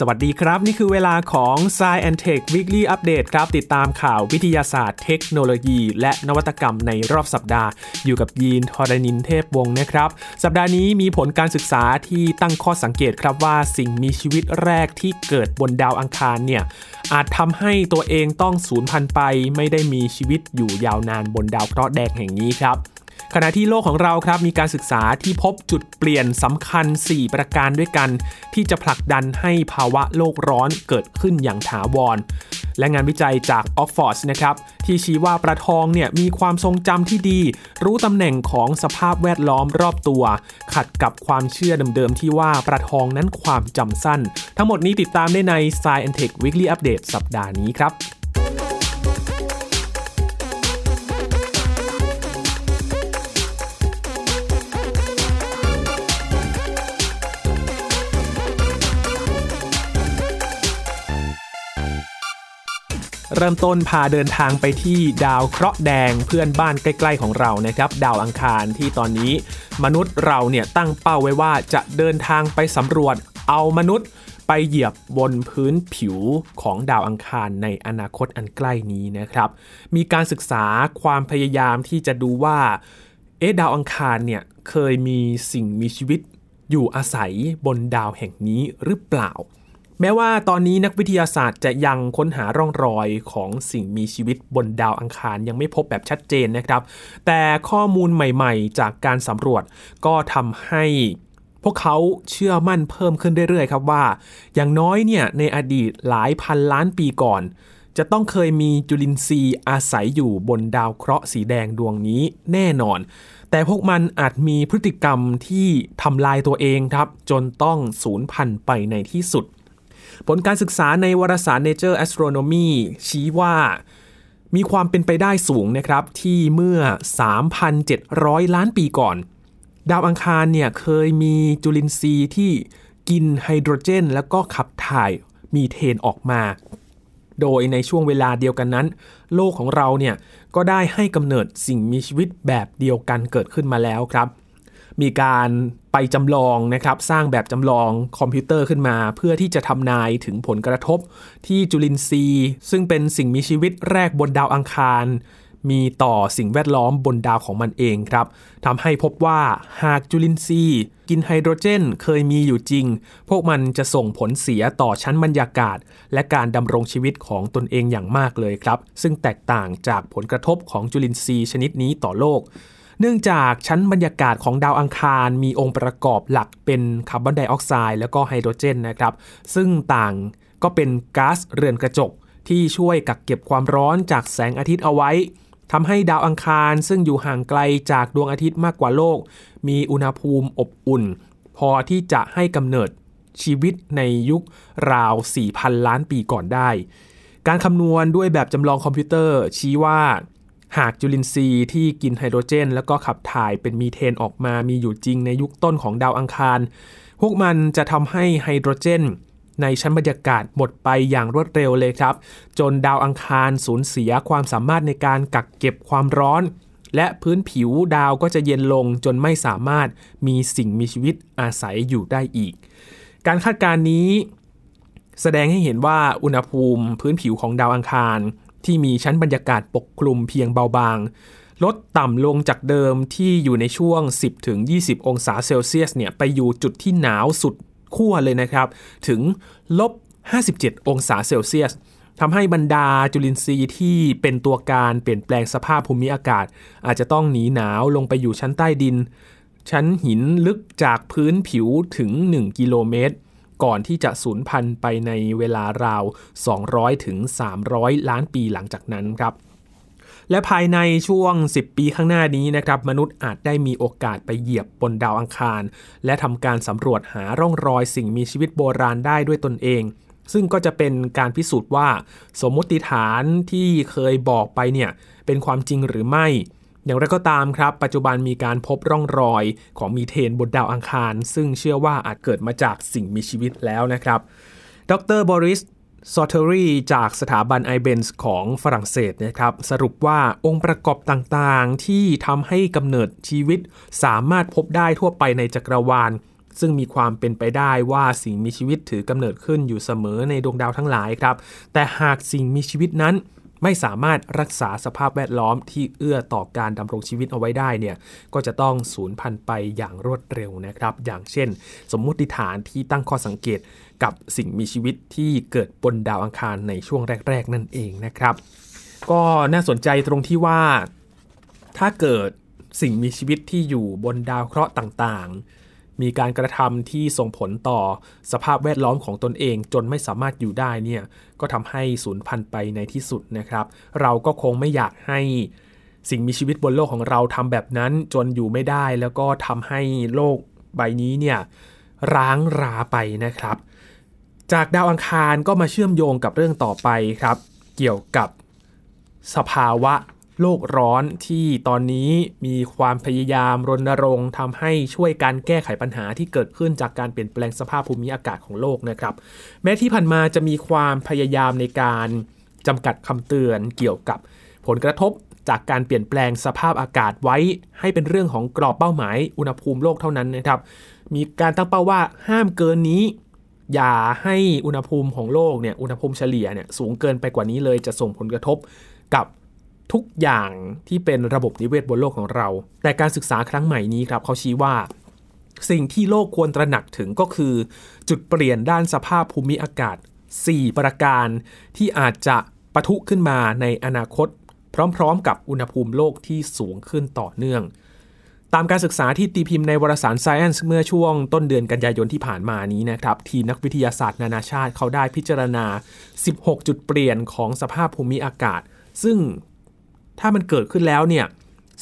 สวัสดีครับ นี่คือเวลาของ s ซ e and Tech Weekly Update ครับ ติดตามข่าววิทยาศาสตร์เทคโนโลยี และนวัตกรรมในรอบสัปดาห์ อยู่กับยีนทอรานินเทพวงศ์นะครับ สัปดาห์นี้มีผลการศึกษาที่ตั้งข้อสังเกตครับว่าสิ่งมีชีวิตแรกที่เกิดบนดาวอังคารเนี่ยอาจทำให้ตัวเองต้องสูญพันธุ์ไป ไม่ได้มีชีวิตอยู่ยาวนานบนดาวเคราะห์แดงแห่งนี้ครับ ขณะที่โลกของเราครับมีการศึกษาที่พบจุดเปลี่ยนสำคัญ 4 ประการด้วยกัน ที่จะผลักดันให้ภาวะโลกร้อนเกิดขึ้นอย่างถาวร และงานวิจัยจากออกฟอร์ดนะครับที่ชี้ว่าปลาทองเนี่ยมีความทรงจำที่ดี รู้ตำแหน่งของสภาพแวดล้อมรอบตัว ขัดกับความเชื่อเดิมๆที่ว่าปลาทองนั้นความจำสั้น ทั้งหมดนี้ติดตามได้ใน Science Tech Weekly Update สัปดาห์นี้ครับ เริ่มต้นพาเดินทางไปที่ดาวเคราะห์แดงเพื่อนบ้านใกล้ ๆ ของเรานะครับ ดาวอังคารที่ตอนนี้ มนุษย์เราเนี่ยตั้งเป้าไว้ว่าจะเดินทางไปสำรวจเอามนุษย์ไปเหยียบบนพื้นผิวของดาวอังคารในอนาคตอันใกล้นี้นะครับ มีการศึกษาความพยายามที่จะดูว่า เอ๊ะดาวอังคารเนี่ยเคยมีสิ่งมีชีวิตอยู่อาศัยบนดาวแห่งนี้หรือเปล่า แม้ว่าตอนนี้นักวิทยาศาสตร์จะยังค้นหาร่องรอยของสิ่งมีชีวิตบนดาวอังคารยังไม่พบแบบชัดเจนนะครับ แต่ข้อมูลใหม่ๆ จากการสำรวจก็ทำให้พวกเขาเชื่อมั่นเพิ่มขึ้นเรื่อยๆ ครับว่า อย่างน้อยเนี่ยในอดีตหลายพันล้านปีก่อน จะต้องเคยมีจุลินทรีย์อาศัยอยู่บนดาวเคราะห์สีแดงดวงนี้แน่นอน แต่พวกมันอาจมีพฤติกรรมที่ทำลายตัวเองครับ จนต้องสูญพันธุ์ไปในที่สุด ผลการศึกษาในวารสาร Nature Astronomy ชี้ว่ามีความเป็นไปได้สูงนะครับ ที่เมื่อ 3,700 ล้านปีก่อน ดาวอังคารเนี่ยเคยมีจุลินทรีย์ที่กินไฮโดรเจน แล้วก็ขับถ่ายมีเทนออกมา โดยในช่วงเวลาเดียวกันนั้น โลกของเราเนี่ยก็ได้ให้กำเนิดสิ่งมีชีวิตแบบเดียวกันเกิดขึ้นมาแล้วครับ มีการไปจำลองนะครับ สร้างแบบจำลองคอมพิวเตอร์ขึ้นมา เพื่อที่จะทำนายถึงผลกระทบที่จุลินทรีย์ ซึ่งเป็นสิ่งมีชีวิตแรกบนดาวอังคาร มีต่อสิ่งแวดล้อมบนดาวของมันเองครับทำให้พบว่าหากจุลินทรีย์ กินไฮโดรเจนเคยมีอยู่จริง พวกมันจะส่งผลเสียต่อชั้นบรรยากาศ และการดำรงชีวิตของตนเองอย่างมากเลยครับ ซึ่งแตกต่างจากผลกระทบของจุลินทรีย์ชนิดนี้ต่อโลก เนื่องจากชั้นบรรยากาศของดาวอังคารมีองค์ประกอบหลักเป็นคาร์บอนไดออกไซด์แล้วก็ไฮโดรเจนนะครับ ซึ่งต่างก็เป็นก๊าซเรือนกระจก ที่ช่วยกักเก็บความร้อนจากแสงอาทิตย์เอาไว้ทำให้ดาวอังคารซึ่งอยู่ห่างไกลจากดวงอาทิตย์มากกว่าโลก มีอุณหภูมิอบอุ่น พอที่จะให้กำเนิดชีวิตในยุคราว 4,000 ล้านปีก่อนได้ การคำนวณด้วยแบบจำลองคอมพิวเตอร์ชี้ว่า หากจุลินทรีย์ที่กินไฮโดรเจน แล้วก็ขับถ่ายเป็นมีเทนออกมามีอยู่จริงในยุคต้นของดาวอังคาร พวกมันจะทำให้ไฮโดรเจน ในชั้นบรรยากาศหมดไปอย่างรวดเร็วเลยครับ จนดาวอังคารสูญเสียความสามารถในการกักเก็บความร้อน และพื้นผิวดาวก็จะเย็นลงจนไม่สามารถมีสิ่งมีชีวิตอาศัยอยู่ได้อีก การคาดการณ์นี้แสดงให้เห็นว่าอุณหภูมิพื้นผิวของดาวอังคาร ที่มีชั้นบรรยากาศปกคลุมเพียงเบาบาง ลดต่ำลงจากเดิมที่อยู่ในช่วง 10-20 องศาเซลเซียสเนี่ยไปอยู่จุดที่หนาวสุดขั้วเลยนะครับ ถึงลบ 57 องศาเซลเซียสทำให้บรรดาจุลินทรีย์ที่เป็นตัวการเปลี่ยนแปลงสภาพภูมิอากาศ อาจจะต้องหนีหนาวลงไปอยู่ชั้นใต้ดิน ชั้นหินลึกจากพื้นผิวถึง 1 กิโลเมตร ก่อนที่จะสูญพันธุ์ไปในเวลาราว 200ถึง300 ล้านปีหลังจากนั้นครับและภายในช่วง 10 ปีข้างหน้านี้นะครับมนุษย์อาจได้มีโอกาสไปเหยียบบนดาวอังคาร และทำการสำรวจหาร่องรอยสิ่งมีชีวิตโบราณได้ด้วยตนเอง ซึ่งก็จะเป็นการพิสูจน์ว่า สมมติฐานที่เคยบอกไปเนี่ยเป็นความจริงหรือไม่ อย่างไรก็ตามครับ ปัจจุบันมีการพบร่องรอยของมีเทนบนดาวอังคาร ซึ่งเชื่อว่าอาจเกิดมาจากสิ่งมีชีวิตแล้วนะครับ ดร.บอริสซอเทอเรย์จากสถาบัน IBENS ของฝรั่งเศสนะครับ สรุปว่าองค์ประกอบต่างๆ ที่ทำให้กำเนิดชีวิตสามารถพบได้ทั่วไปในจักรวาล ซึ่งมีความเป็นไปได้ว่าสิ่งมีชีวิตถือกำเนิดขึ้นอยู่เสมอในดวงดาวทั้งหลายครับ แต่หากสิ่งมีชีวิตนั้น ไม่สามารถรักษาสภาพแวดล้อมที่เอื้อต่อการดำรงชีวิตเอาไว้ได้เนี่ยก็จะต้องสูญพันธุ์ไปอย่างรวดเร็วนะครับ อย่างเช่น สมมุติฐานที่ตั้งข้อสังเกตกับสิ่งมีชีวิตที่เกิดบนดาวอังคารในช่วงแรก ๆ นั่นเองนะครับ ก็น่าสนใจตรงที่ว่า ถ้าเกิดสิ่งมีชีวิตที่อยู่บนดาวเคราะห์ต่างๆ มีการกระทำที่ส่งผลต่อสภาพแวดล้อมของตนเอง จนไม่สามารถอยู่ได้เนี่ยก็ทำให้สูญพันธุ์ไปในที่สุดนะครับ เราก็คงไม่อยากให้สิ่งมีชีวิตบนโลกของเราทำแบบนั้นจนอยู่ไม่ได้ แล้วก็ทำให้โลกใบนี้เนี่ยร้างราไปนะครับ จากดาวอังคารก็มาเชื่อมโยงกับเรื่องต่อไปครับ เกี่ยวกับสภาวะ โลกร้อนที่ตอนนี้มีความพยายามรณรงค์ทำให้ช่วยการแก้ไขปัญหาที่เกิดขึ้นจากการเปลี่ยนแปลงสภาพภูมิอากาศของโลกนะครับ แม้ที่ผ่านมาจะมีความพยายามในการจำกัดคำเตือนเกี่ยวกับผลกระทบจากการเปลี่ยนแปลงสภาพอากาศไว้ ให้เป็นเรื่องของกรอบเป้าหมายอุณหภูมิโลกเท่านั้นนะครับ มีการตั้งเป้าว่าห้ามเกินนี้ อย่าให้อุณหภูมิของโลกเนี่ยอุณหภูมิเฉลี่ยเนี่ยสูงเกินไปกว่านี้เลยจะส่งผลกระทบกับ ทุกอย่างที่เป็นระบบนิเวศบนโลกของเรา แต่การศึกษาครั้งใหม่นี้ครับเขาชี้ว่า สิ่งที่โลกควรตระหนักถึงก็คือ จุดเปลี่ยนด้านสภาพภูมิอากาศ 4 ประการที่อาจจะปะทุขึ้นมาในอนาคต พร้อมๆ กับอุณหภูมิโลกที่สูงขึ้นต่อเนื่อง ตามการศึกษาที่ตีพิมพ์ในวารสาร Science เมื่อช่วงต้นเดือนกันยายนที่ผ่านมานี้นะครับ ทีมนักวิทยาศาสตร์นานาชาติเขาได้พิจารณา 16 จุดเปลี่ยนของสภาพภูมิอากาศ ซึ่ง ถ้ามันเกิดขึ้นแล้วเนี่ย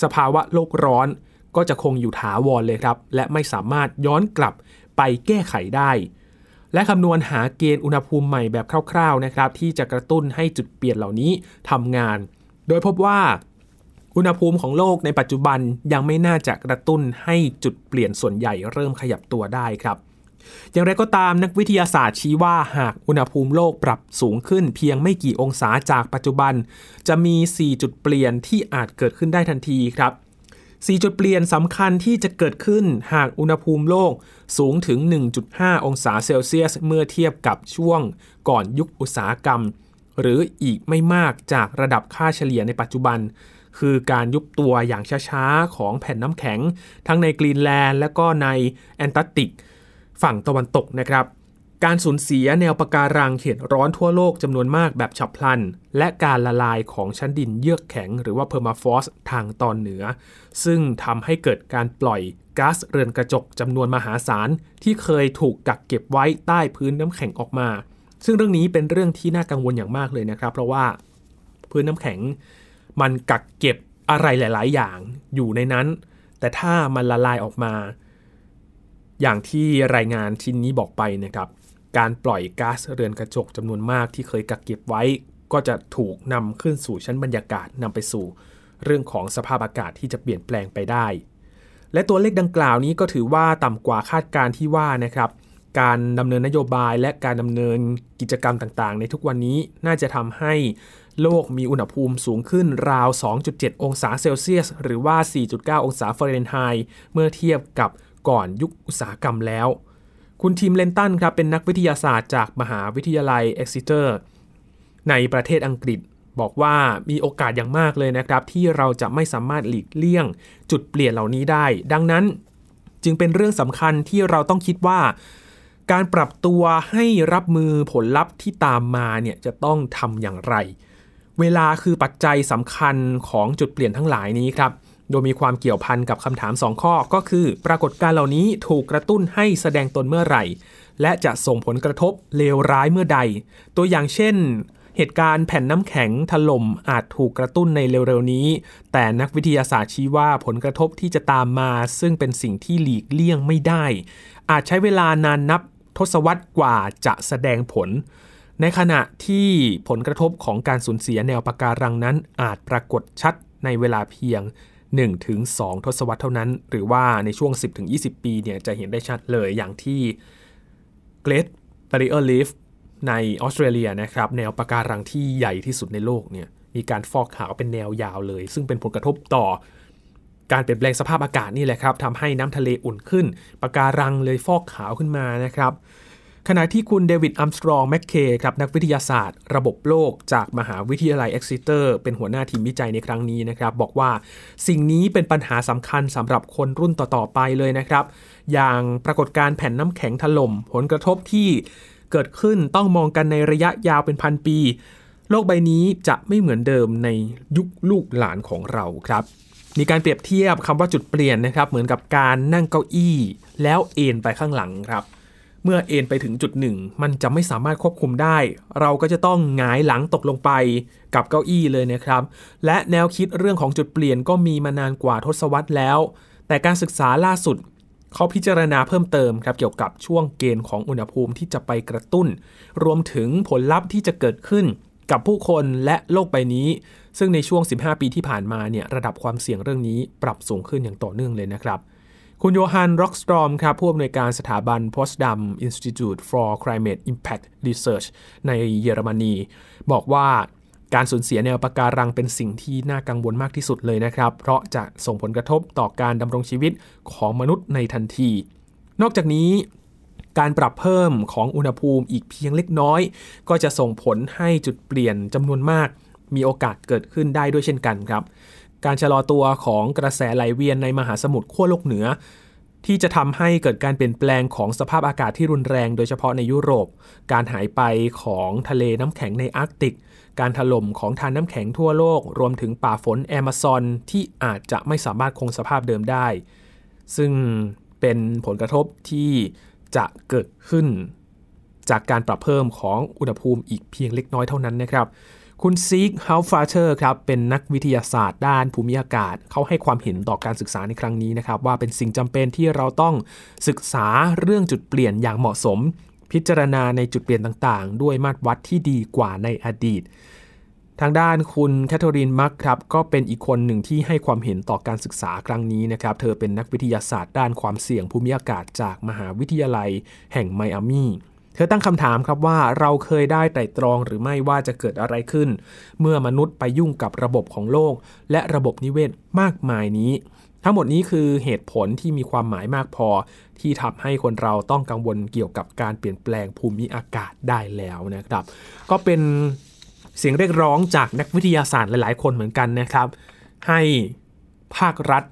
สภาวะโลกร้อนก็จะคงอยู่ถาวรเลยครับ และไม่สามารถย้อนกลับไปแก้ไขได้ และคำนวณหาเกณฑ์อุณหภูมิใหม่แบบคร่าวๆนะครับ ที่จะกระตุ้นให้จุดเปลี่ยนเหล่านี้ทำงาน โดยพบว่าอุณหภูมิของโลกในปัจจุบันยังไม่น่าจะกระตุ้นให้จุดเปลี่ยนส่วนใหญ่เริ่มขยับตัวได้ครับ อย่างไรก็ตามนักวิทยาศาสตร์ชี้ว่าหากอุณหภูมิโลกปรับสูงขึ้นเพียงไม่กี่องศาจากปัจจุบัน จะมี 4 จุดเปลี่ยนที่อาจเกิดขึ้นได้ทันทีครับ 4 จุดเปลี่ยนสำคัญที่จะเกิดขึ้นหากอุณหภูมิโลกสูงถึง 1.5 องศาเซลเซียส เมื่อเทียบกับช่วงก่อนยุคอุตสาหกรรม หรืออีกไม่มากจากระดับค่าเฉลี่ยในปัจจุบันคือการยุบตัวอย่างช้าๆ ของแผ่นน้ำแข็ง ทั้งในกรีนแลนด์และก็ในแอนตาร์กติก ฝั่งตะวันตกนะครับ การสูญเสียแนวปะการังเขตร้อนทั่วโลกจำนวนมากแบบฉับพลัน และการละลายของชั้นดินเยือกแข็ง หรือว่า permafrost ทางตอนเหนือ ซึ่งทำให้เกิดการปล่อยก๊าซเรือนกระจกจำนวนมหาศาล ที่เคยถูกกักเก็บไว้ใต้พื้นน้ำแข็งออกมา ซึ่งเรื่องนี้เป็นเรื่องที่น่ากังวลอย่างมากเลยนะครับ เพราะว่าพื้นน้ำแข็ง มันกักเก็บอะไรหลาย ๆ อย่างอยู่ในนั้น แต่ถ้ามันละลายออกมา อย่างที่รายงานชิ้นนี้บอกไปนะครับการปล่อยก๊าซเรือนกระจกจำนวนมากที่เคยกักเก็บไว้ ก็จะถูกนำขึ้นสู่ชั้นบรรยากาศนำไปสู่ เรื่องของสภาพอากาศที่จะเปลี่ยนแปลงไปได้ และตัวเลขดังกล่าวนี้ก็ถือว่าต่ำกว่าคาดการณ์ที่ว่านะครับ การดำเนินนโยบายและการดำเนินกิจกรรมต่างๆ ในทุกวันนี้น่าจะทำให้โลกมีอุณหภูมิสูงขึ้นราว 2.7 องศาเซลเซียส หรือว่า 4.9 องศาฟาเรนไฮต์เมื่อเทียบกับ ก่อนยุคอุตสาหกรรมแล้ว คุณทิมเลนตันครับเป็นนักวิทยาศาสตร์จากมหาวิทยาลัยเอ็กซิเตอร์ในประเทศอังกฤษบอกว่ามีโอกาสอย่างมากเลยนะครับ ที่เราจะไม่สามารถหลีกเลี่ยง จุดเปลี่ยนเหล่านี้ได้ ดังนั้นจึงเป็นเรื่องสำคัญที่เราต้องคิดว่า การปรับตัวให้รับมือผลลัพธ์ที่ตามมาเนี่ยจะต้องทำอย่างไร เวลาคือปัจจัยสำคัญของจุดเปลี่ยนทั้งหลายนี้ครับ โดยมีความเกี่ยวพันกับคำถาม 2 ข้อก็คือ ปรากฏการเหล่านี้ถูกกระตุ้นให้แสดงตนเมื่อไหร่ และจะส่งผลกระทบเลวร้ายเมื่อใด ตัวอย่างเช่น เหตุการณ์แผ่นน้ำแข็งถล่มอาจถูกกระตุ้นในเร็วๆนี้ แต่นักวิทยาศาสตร์ชี้ว่าผลกระทบที่จะตามมา ซึ่งเป็นสิ่งที่หลีกเลี่ยงไม่ได้ อาจใช้เวลานานนับทศวรรษกว่าจะแสดงผลในขณะที่ผลกระทบของการสูญเสียแนวปะการังนั้นอาจปรากฏชัดในเวลาเพียง 1ถึง2ทศวรรษเท่านั้น หรือว่าในช่วง 10ถึง20 ปีเนี่ยจะเห็นได้ชัดเลยอย่างที่ Great Barrier Reef ในออสเตรเลียนะครับแนวปะการังที่ใหญ่ที่สุดในโลกเนี่ยมีการฟอกขาวเป็นแนวยาวเลย ซึ่งเป็นผลกระทบต่อ การเปลี่ยนแปลงสภาพอากาศนี่แหละครับทำให้น้ำทะเลอุ่นขึ้นปะการังเลยฟอกขาวขึ้นมานะครับ ขณะที่คุณเดวิดอัมสตรองแมคเคครับนักวิทยาศาสตร์ ระบบโลกจากมหาวิทยาลัยเอ็กซิเตอร์เป็นหัวหน้าทีมวิจัยในครั้งนี้นะครับ บอกว่าสิ่งนี้เป็นปัญหาสำคัญสำหรับคนรุ่นต่อ ๆ ไปเลยนะครับ อย่างปรากฏการณ์แผ่นน้ำแข็งถล่มผลกระทบที่เกิดขึ้นต้องมองกันในระยะยาวเป็นพันปี โลกใบนี้จะไม่เหมือนเดิมในยุคลูกหลานของเราครับมีการเปรียบเทียบคำว่าจุดเปลี่ยนนะครับ เหมือนกับการนั่งเก้าอี้ แล้วเอนไปข้างหลังครับ เมื่อเอนไปถึงจุดหนึ่งมันจะไม่สามารถควบคุมได้ เราก็จะต้องหงายหลังตกลงไปกับเก้าอี้เลยนะครับ และแนวคิดเรื่องของจุดเปลี่ยนก็มีมานานกว่าทศวรรษแล้ว แต่การศึกษาล่าสุดเขาพิจารณาเพิ่มเติมครับเกี่ยวกับช่วงเกณฑ์ของอุณหภูมิที่จะไปกระตุ้น รวมถึงผลลัพธ์ที่จะเกิดขึ้นกับผู้คนและโลกใบนี้ ซึ่งในช่วง 15 ปีที่ผ่านมาเนี่ยระดับความเสี่ยงเรื่องนี้ปรับสูงขึ้นอย่างต่อเนื่องเลยนะครับ คุณโยฮันร็อกสตรอมครับผู้อำนวยการสถาบัน Potsdam Institute for Climate Impact Research ในเยอรมนี บอกว่าการสูญเสียแนวปะการังเป็นสิ่งที่น่ากังวลมากที่สุดเลยนะครับ เพราะจะส่งผลกระทบต่อการดำรงชีวิตของมนุษย์ในทันที นอกจากนี้การปรับเพิ่มของอุณหภูมิอีกเพียงเล็กน้อย ก็จะส่งผลให้จุดเปลี่ยนจำนวนมาก มีโอกาสเกิดขึ้นได้ด้วยเช่นกันครับ การชะลอตัวของกระแสไหลเวียนในมหาสมุทรขั้วโลกเหนือ ที่จะทำให้เกิดการเปลี่ยนแปลงของสภาพอากาศที่รุนแรง โดยเฉพาะในยุโรป การหายไปของทะเลน้ำแข็งในอาร์กติก การถล่มของทานน้ำแข็งทั่วโลก รวมถึงป่าฝนแอมะซอนที่อาจจะไม่สามารถคงสภาพเดิมได้ ซึ่งเป็นผลกระทบที่จะเกิดขึ้น จากการปรับเพิ่มของอุณหภูมิอีกเพียงเล็กน้อยเท่านั้นนะครับ คุณซีกเฮาฟาเชอร์ครับเป็นนักวิทยาศาสตร์ด้านภูมิอากาศ เขาให้ความเห็นต่อการศึกษาในครั้งนี้นะครับ ว่าเป็นสิ่งจำเป็นที่เราต้องศึกษาเรื่องจุดเปลี่ยนอย่างเหมาะสม พิจารณาในจุดเปลี่ยนต่างๆ ด้วยมาตรวัดที่ดีกว่าในอดีต ทางด้านคุณแคทเธอรีนมักครับก็เป็นอีกคนหนึ่งที่ให้ความเห็นต่อการศึกษาครั้งนี้นะครับ เธอเป็นนักวิทยาศาสตร์ด้านความเสี่ยงภูมิอากาศจากมหาวิทยาลัย แห่งไมอามี เธอตั้งคำถามครับว่าเราเคยได้ไตร่ตรองหรือไม่ว่าจะเกิดอะไรขึ้น เมื่อมนุษย์ไปยุ่งกับระบบของโลก และระบบนิเวศมากมายนี้ ทั้งหมดนี้คือเหตุผลที่มีความหมายมากพอ ที่ทำให้คนเราต้องกังวลเกี่ยวกับการเปลี่ยนแปลงภูมิอากาศได้แล้วนะครับ ก็เป็นเสียงเรียกร้องจากนักวิทยาศาสตร์หลาย ๆ คนเหมือนกันนะครับ ให้ภาครัฐ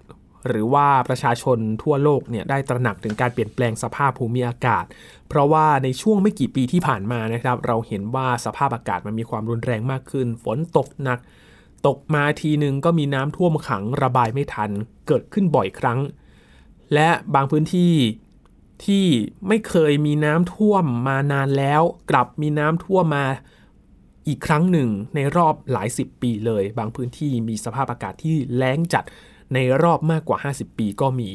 หรือว่าประชาชนทั่วโลกเนี่ยได้ตระหนักถึงการเปลี่ยนแปลงสภาพภูมิอากาศ เพราะว่าในช่วงไม่กี่ปีที่ผ่านมานะครับ เราเห็นว่าสภาพอากาศมันมีความรุนแรงมากขึ้น ฝนตกหนัก ตกมาทีหนึ่งก็มีน้ำท่วมขังระบายไม่ทัน เกิดขึ้นบ่อยครั้ง และบางพื้นที่ที่ไม่เคยมีน้ำท่วมมานานแล้ว กลับมีน้ำท่วมมาอีกครั้งหนึ่งในรอบหลายสิบปีเลย บางพื้นที่มีสภาพอากาศที่แล้งจัด ในรอบมากกว่า 50 ปีก็มี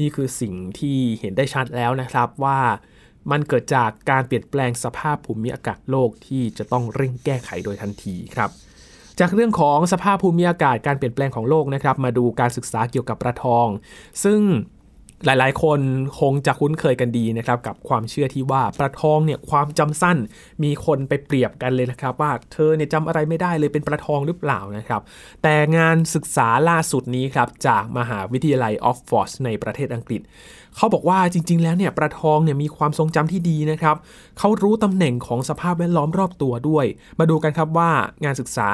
นี่คือสิ่งที่เห็นได้ชัดแล้วนะครับว่ามันเกิดจากการเปลี่ยนแปลงสภาพภูมิอากาศโลกที่จะต้องเร่งแก้ไขโดยทันทีครับจากเรื่องของสภาพภูมิอากาศการเปลี่ยนแปลงของโลกนะครับ มาดูการศึกษาเกี่ยวกับปลาทอง ซึ่ง หลายๆ คนคงจะคุ้นเคยกันดีนะครับกับความเชื่อที่ว่าปลาทองเนี่ยความจำสั้นมีคนไปเปรียบกันเลยนะครับ ว่าเธอเนี่ยจำอะไรไม่ได้เลยเป็นปลาทองหรือเปล่านะครับ แต่งานศึกษาล่าสุดนี้ครับจากมหาวิทยาลัยออกฟอร์ดในประเทศอังกฤษ เขาบอกว่าจริง ๆ แล้วเนี่ยปลาทองเนี่ยมีความทรงจำที่ดีนะครับ เขารู้ตำแหน่งของสภาพแวดล้อมรอบตัวด้วย มาดูกันครับว่างานศึกษา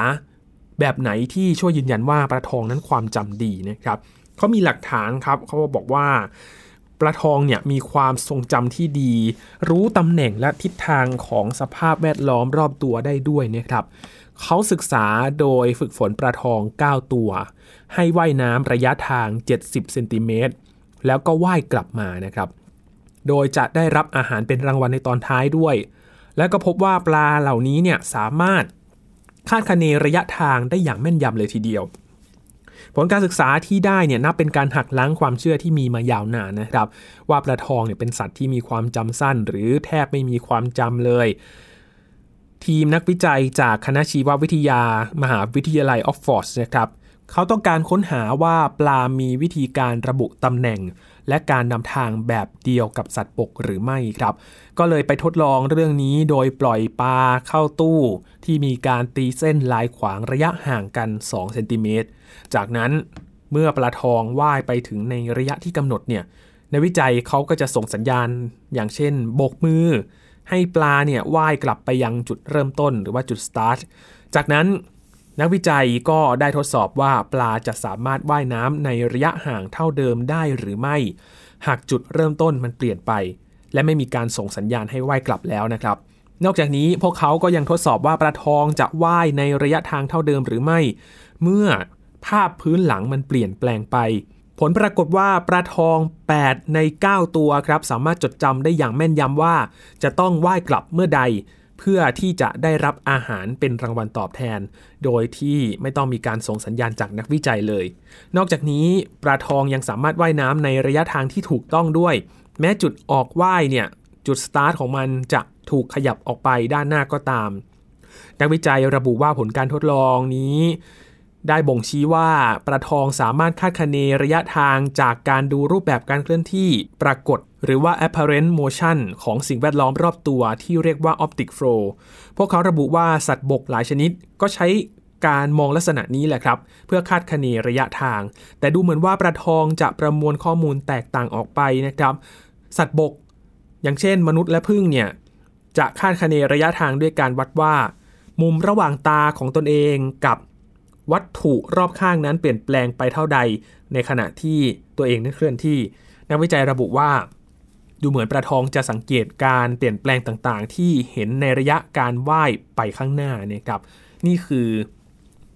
แบบไหนที่ช่วยยืนยันว่าปลาทองนั้นความจำดีนะครับ เขามีหลักฐานครับเขาบอกว่าปลาทองเนี่ยมีความทรงจำที่ดี รู้ตำแหน่งและทิศทางของสภาพแวดล้อมรอบตัวได้ด้วยนะครับเขาศึกษาโดยฝึกฝนปลาทอง 9 ตัว ให้ว่ายน้ำระยะทาง 70เซนติเมตรแล้วก็ว่ายกลับมานะครับ โดยจะได้รับอาหารเป็นรางวัลในตอนท้ายด้วย และก็พบว่าปลาเหล่านี้เนี่ยสามารถคาดคะเนระยะทางได้อย่างแม่นยำเลยทีเดียว ผลการศึกษาที่ได้เนี่ยนับเป็นการหักล้างความเชื่อที่มีมายาวนานนะครับ ว่าปลาทองเนี่ยเป็นสัตว์ที่มีความจำสั้น หรือแทบไม่มีความจำเลย ทีมนักวิจัยจากคณะชีววิทยา มหาวิทยาลัยออกฟอร์ดนะครับเขาต้องการค้นหาว่าปลามีวิธีการระบุตำแหน่ง และการนำทางแบบเดียวกับสัตว์ปกหรือไม่ครับ ก็เลยไปทดลองเรื่องนี้โดยปล่อยปลาเข้าตู้ ที่มีการตีเส้นลายขวางระยะห่างกัน 2 เซนติเมตร จากนั้นเมื่อปลาทองว่ายไปถึงในระยะที่กำหนดเนี่ยในวิจัยเขาก็จะส่งสัญญาณอย่างเช่น โบกมือ ให้ปลาเนี่ยว่ายกลับไปยังจุดเริ่มต้นหรือว่าจุดสตาร์ท จากนั้นนักวิจัยก็ได้ทดสอบว่าปลาจะสามารถว่ายน้ำในระยะห่างเท่าเดิมได้หรือไม่ หากจุดเริ่มต้นมันเปลี่ยนไป และไม่มีการส่งสัญญาณให้ว่ายกลับแล้วนะครับ นอกจากนี้พวกเขาก็ยังทดสอบว่าปลาทองจะว่ายในระยะทางเท่าเดิมหรือไม่ เมื่อภาพพื้นหลังมันเปลี่ยนแปลงไป ผลปรากฏว่าปลาทอง 8 ใน 9 ตัวครับ สามารถจดจำได้อย่างแม่นยำว่า จะต้องว่ายกลับเมื่อใด เพื่อที่จะได้รับอาหารเป็นรางวัลตอบแทน โดยที่ไม่ต้องมีการส่งสัญญาณจากนักวิจัยเลย นอกจากนี้ปลาทองยังสามารถว่ายน้ำในระยะทางที่ถูกต้องด้วย แม้จุดออกว่ายเนี่ยจุดสตาร์ทของมันจะถูกขยับออกไปด้านหน้าก็ตาม นักวิจัยระบุว่าผลการทดลองนี้ ได้บ่งชี้ว่าปลาทองสามารถคาดคะเนระยะทางจากการดูรูปแบบการเคลื่อนที่ปรากฏ หรือว่า apparent motion ของสิ่งแวดล้อมรอบตัวที่เรียกว่า optic flow พวกเขาระบุว่าสัตว์บกหลายชนิดก็ใช้การมองลักษณะนี้แหละครับ เพื่อคาดคะเนระยะทาง แต่ดูเหมือนว่าปลาทองจะประมวลข้อมูลแตกต่างออกไปนะครับ สัตว์บก อย่างเช่น มนุษย์และพึ่งเนี่ยจะคาดคะเนระยะทางด้วยการวัดว่า มุมระหว่างตาของตนเองกับวัตถุรอบข้างนั้นเปลี่ยนแปลงไปเท่าใด ในขณะที่ตัวเองนั้นเคลื่อนที่ นักวิจัยระบุว่า ดูเหมือนปลาทองจะสังเกตการเปลี่ยนแปลงต่างๆ ที่เห็นในระยะการว่ายไปข้างหน้านะครับ นี่คือ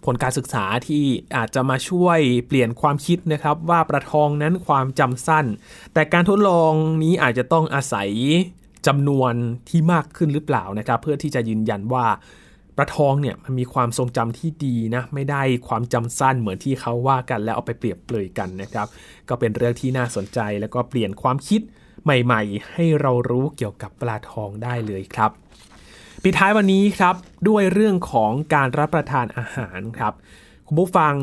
ผลการศึกษาที่อาจจะมาช่วยเปลี่ยนความคิดนะครับ ว่าปลาทองนั้นความจำสั้น แต่การทดลองนี้อาจจะต้องอาศัยจำนวนที่มากขึ้นหรือเปล่านะครับ เพื่อที่จะยืนยันว่าปลาทองเนี่ยมันมีความทรงจำที่ดีนะไม่ได้ความจำสั้นเหมือนที่เขาว่ากันแล้วเอาไปเปรียบเปรยกันนะครับ ก็เป็นเรื่องที่น่าสนใจแล้วก็เปลี่ยนความคิดใหม่ ๆ ให้เรารู้เกี่ยวกับปลาทองได้เลยครับ ปิดท้ายวันนี้ครับด้วยเรื่องของการรับประทานอาหารครับคุณผู้ฟัง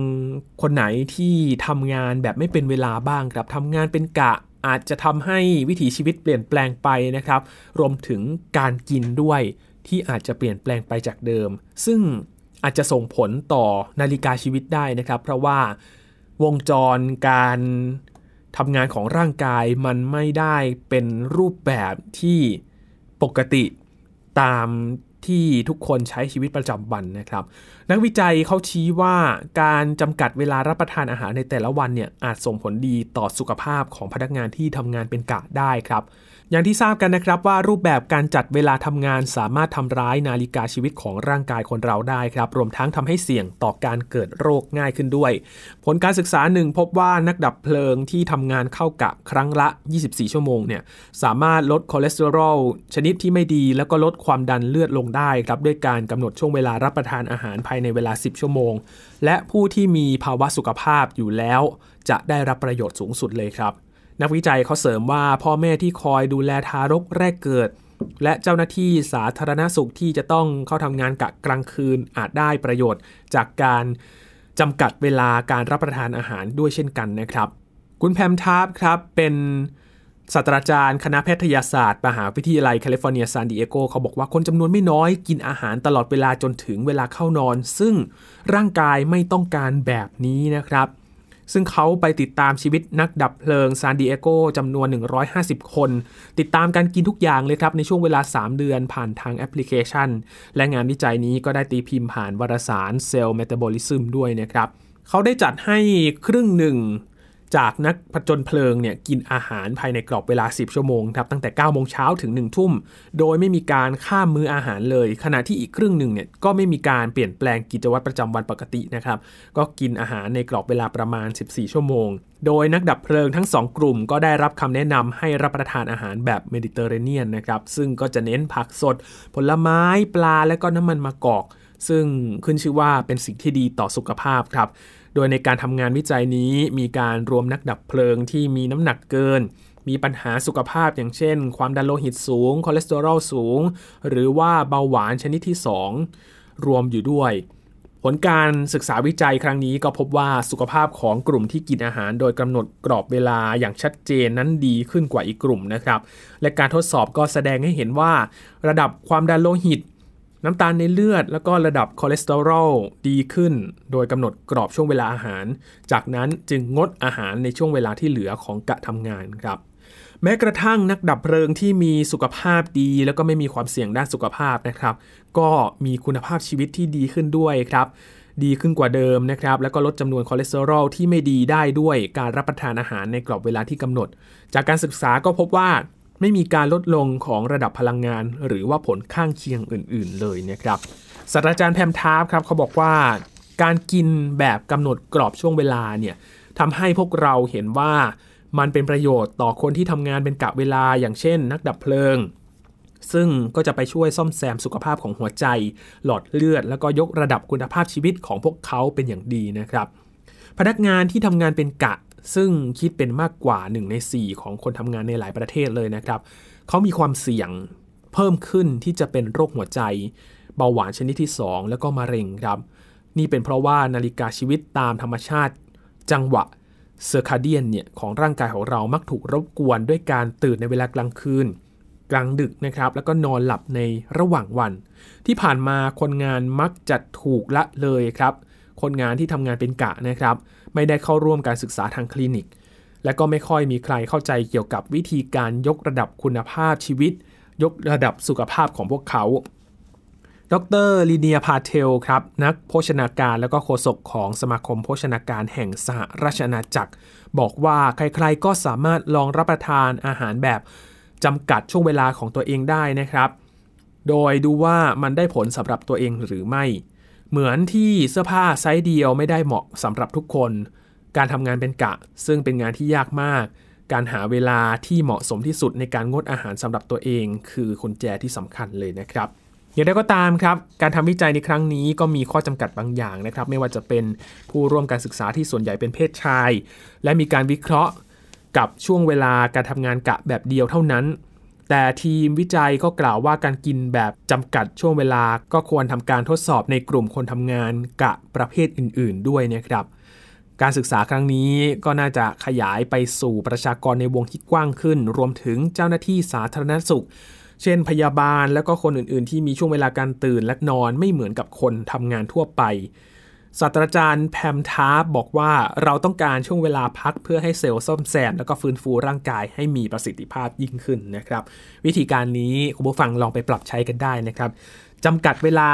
คนไหนที่ทำงานแบบไม่เป็นเวลาบ้างครับทำงานเป็นกะอาจจะทำให้วิถีชีวิตเปลี่ยนแปลงไปนะครับ รวมถึงการกินด้วยที่อาจจะเปลี่ยนแปลงไปจากเดิม ซึ่งอาจจะส่งผลต่อนาฬิกาชีวิตได้นะครับ เพราะว่าวงจรการทำงานของร่างกายมันไม่ได้เป็นรูปแบบที่ปกติ ตามที่ทุกคนใช้ชีวิตประจำวันนะครับ นักวิจัยเขาชี้ว่าการจำกัดเวลารับประทานอาหารในแต่ละวันเนี่ยอาจส่งผลดีต่อสุขภาพของพนักงานที่ทำงานเป็นกะได้ครับ อย่างที่ทราบกันนะครับว่ารูปแบบการจัดเวลาทำงานสามารถทำร้ายนาฬิกาชีวิตของร่างกายคนเราได้ครับ รวมทั้งทำให้เสี่ยงต่อการเกิดโรคง่ายขึ้นด้วย ผลการศึกษาหนึ่งพบว่านักดับเพลิงที่ทำงานเข้ากะครั้งละ 24 ชั่วโมงเนี่ยสามารถลดคอเลสเตอรอลชนิดที่ไม่ดี แล้วก็ลดความดันเลือดลงได้ครับด้วยการกำหนดช่วงเวลารับประทานอาหารภายในเวลา 10 ชั่วโมง และผู้ที่มีภาวะสุขภาพอยู่แล้ว จะได้รับประโยชน์สูงสุดเลยครับ นักวิจัยเขาเสริมว่าพ่อแม่ที่คอยดูแลทารกแรกเกิด และเจ้าหน้าที่สาธารณสุขที่จะต้องเข้าทำงานกะกลางคืนอาจได้ประโยชน์ จากการจำกัดเวลาการรับประทานอาหารด้วยเช่นกันนะครับ คุณแพมทาร์ครับเป็นศาสตราจารย์คณะแพทยศาสตร์มหาวิทยาลัยแคลิฟอร์เนียซานดิเอโกเขาบอกว่าคนจำนวนไม่น้อยกินอาหารตลอดเวลาจนถึงเวลาเข้านอน ซึ่งร่างกายไม่ต้องการแบบนี้นะครับ ซึ่งเขาไปติดตามชีวิตนักดับเพลิงซานดิเอโกจำนวน 150 คน ติดตามการกินทุกอย่างเลยครับ ในช่วงเวลา 3 เดือนผ่านทางแอปพลิเคชัน และงานวิจัยนี้ก็ได้ตีพิมพ์ผ่านวารสาร Cell Metabolism ด้วยนะครับเขาได้จัดให้ครึ่งหนึ่ง จากนักผจญเพลิงเนี่ยกินอาหารภายในกรอบเวลา 10 ชั่วโมงครับตั้งแต่9โมงเช้าถึง 1 ทุ่ม โดยไม่มีการข้ามมื้ออาหารเลย ขณะที่อีกครึ่งหนึ่งเนี่ยก็ไม่มีการเปลี่ยนแปลงกิจวัตรประจำวันปกตินะครับก็กินอาหารในกรอบเวลาประมาณ 14 ชั่วโมง โดยนักดับเพลิงทั้ง 2 กลุ่ม ก็ได้รับคำแนะนำให้รับประทานอาหารแบบเมดิเตอร์เรเนียนนะครับซึ่งก็จะเน้นผักสด ผลไม้ปลาและก็น้ำมันมะกอกซึ่งขึ้นชื่อว่าเป็นสิ่งที่ดีต่อสุขภาพครับ โดยในการทำงานวิจัยนี้มีการรวมนักดับเพลิงที่มีน้ำหนักเกิน มีปัญหาสุขภาพอย่างเช่น ความดันโลหิตสูง คอเลสเตอรอลสูง หรือว่าเบาหวานชนิดที่ 2 รวมอยู่ด้วย ผลการศึกษาวิจัยครั้งนี้ก็พบว่าสุขภาพของกลุ่มที่กินอาหารโดยกำหนดกรอบเวลาอย่างชัดเจนนั้นดีขึ้นกว่าอีกกลุ่มนะครับ และการทดสอบก็แสดงให้เห็นว่า ระดับความดันโลหิต น้ำตาลในเลือด แล้วก็ระดับคอเลสเตอรอลดีขึ้น โดยกำหนดกรอบช่วงเวลาอาหาร จากนั้นจึงงดอาหารในช่วงเวลาที่เหลือของกะทำงานครับแม้กระทั่งนักดับเพลิงที่มีสุขภาพดี แล้วก็ไม่มีความเสี่ยงด้านสุขภาพนะครับ ก็มีคุณภาพชีวิตที่ดีขึ้นด้วยครับ ดีขึ้นกว่าเดิมนะครับ แล้วก็ลดจำนวนคอเลสเตอรอลที่ไม่ดีได้ด้วยการรับประทานอาหารในกรอบเวลาที่กำหนด จากการศึกษาก็พบว่า ไม่มีการลดลงของระดับพลังงาน หรือว่าผลข้างเคียงอื่น ๆ เลยนะครับศาสตราจารย์แพมทาร์ฟครับเขาบอกว่า การกินแบบกำหนดกรอบช่วงเวลาเนี่ยทำให้พวกเราเห็นว่ามันเป็นประโยชน์ต่อคนที่ทำงานเป็นกะเวลาอย่างเช่น นักดับเพลิง ซึ่งก็จะไปช่วยซ่อมแซมสุขภาพของหัวใจ หลอดเลือด แล้วก็ยกระดับคุณภาพชีวิตของพวกเขาเป็นอย่างดีนะครับ พนักงานที่ทำงานเป็นกะ ซึ่งคิดเป็นมากกว่า 1 ใน 4 ของคนทำงานในหลายประเทศเลยนะครับ เขามีความเสี่ยงเพิ่มขึ้นที่จะเป็นโรคหัวใจ เบาหวานชนิดที่ 2 แล้วก็มะเร็งครับ นี่เป็นเพราะว่านาฬิกาชีวิตตามธรรมชาติ จังหวะเซอร์คาเดียนเนี่ยของร่างกายของเรามักถูกรบกวนด้วยการตื่นในเวลากลางคืน กลางดึกนะครับ แล้วก็นอนหลับในระหว่างวัน ที่ผ่านมาคนงานมักจะถูกละเลยครับ คนงานที่ทำงานเป็นกะนะครับ ไม่ได้เข้าร่วมการศึกษาทางคลินิก และก็ไม่ค่อยมีใครเข้าใจเกี่ยวกับวิธีการยกระดับคุณภาพชีวิต ยกระดับสุขภาพของพวกเขา ดรลีเนียพาเทลครับ นักโภชนาการและก็โฆษกของสมาคมโภชนาการแห่งสหราชอาณาจักร บอกว่าใครๆก็สามารถลองรับประทานอาหารแบบจำกัดช่วงเวลาของตัวเองได้นะครับ โดยดูว่ามันได้ผลสำหรับตัวเองหรือไม่ เหมือนที่เสื้อผ้าไซส์เดียวไม่ได้เหมาะสำหรับทุกคน การทำงานเป็นกะ ซึ่งเป็นงานที่ยากมาก การหาเวลาที่เหมาะสมที่สุดในการงดอาหารสำหรับตัวเอง คือคุญแจที่สำคัญเลยนะครับอย่างไรก็ตามครับ การทำวิจัยในครั้งนี้ก็มีข้อจำกัดบางอย่างนะครับ ไม่ว่าจะเป็นผู้ร่วมการศึกษาที่ส่วนใหญ่เป็นเพศชาย และมีการวิเคราะห์กับช่วงเวลาการทำงานกะแบบเดียวเท่านั้น แต่ทีมวิจัยก็กล่าวว่าการกินแบบจำกัดช่วงเวลาก็ควรทำการทดสอบในกลุ่มคนทำงานกะประเภทอื่น ๆ ด้วยนะครับ การศึกษาครั้งนี้ก็น่าจะขยายไปสู่ประชากรในวงที่กว้างขึ้น รวมถึงเจ้าหน้าที่สาธารณสุข เช่น พยาบาลและก็คนอื่น ๆ ที่มีช่วงเวลาการตื่นและนอนไม่เหมือนกับคนทำงานทั่วไป ศาสตราจารย์แพมทาร์บอกว่าเราต้องการช่วงเวลาพักเพื่อให้เซลล์ซ่อมแซมแล้วก็ฟื้นฟูร่างกายให้มีประสิทธิภาพยิ่งขึ้นนะครับ วิธีการนี้คุณผู้ฟังลองไปปรับใช้กันได้นะครับจำกัดเวลา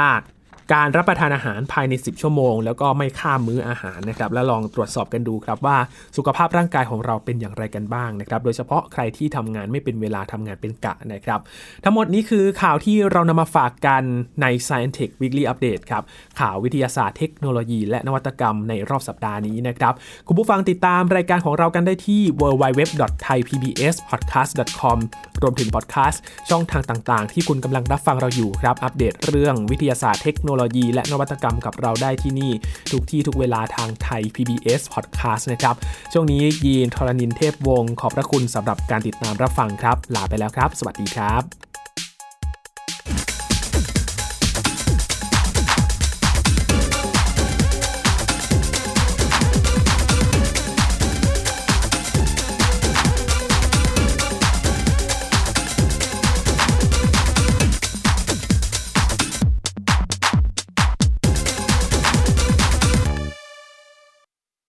การรับประทานอาหารภายใน 10 ชั่วโมง แล้วก็ไม่ข้ามมื้ออาหารนะครับแล้วลองตรวจสอบกันดูครับว่าสุขภาพร่างกายของเราเป็นอย่างไรกันบ้างนะครับโดยเฉพาะใครที่ทำงานไม่เป็นเวลาทำงานเป็นกะนะครับทั้งหมดนี้คือข่าวที่เรานำมาฝากกันใน Science Tech Weekly Update ครับข่าววิทยาศาสตร์เทคโนโลยี และนวัตกรรมในรอบสัปดาห์นี้นะครับคุณผู้ฟังติดตามรายการของเรากันได้ที่ www.thaipbspodcast.com รวมถึงพอดแคสต์ช่องทางต่าง ๆ ที่คุณกำลังรับฟังเราอยู่ครับอัปเดตเรื่องวิทยาศาสตร์เทคโนโลยี และนวัตกรรมกับเราได้ที่นี่ ทุกที่ทุกเวลาทางไทย PBS Podcast นะครับ ช่วงนี้ยีนทรณินเทพวงศ์ขอบพระคุณสำหรับการติดตามรับฟังครับ ลาไปแล้วครับ สวัสดีครับ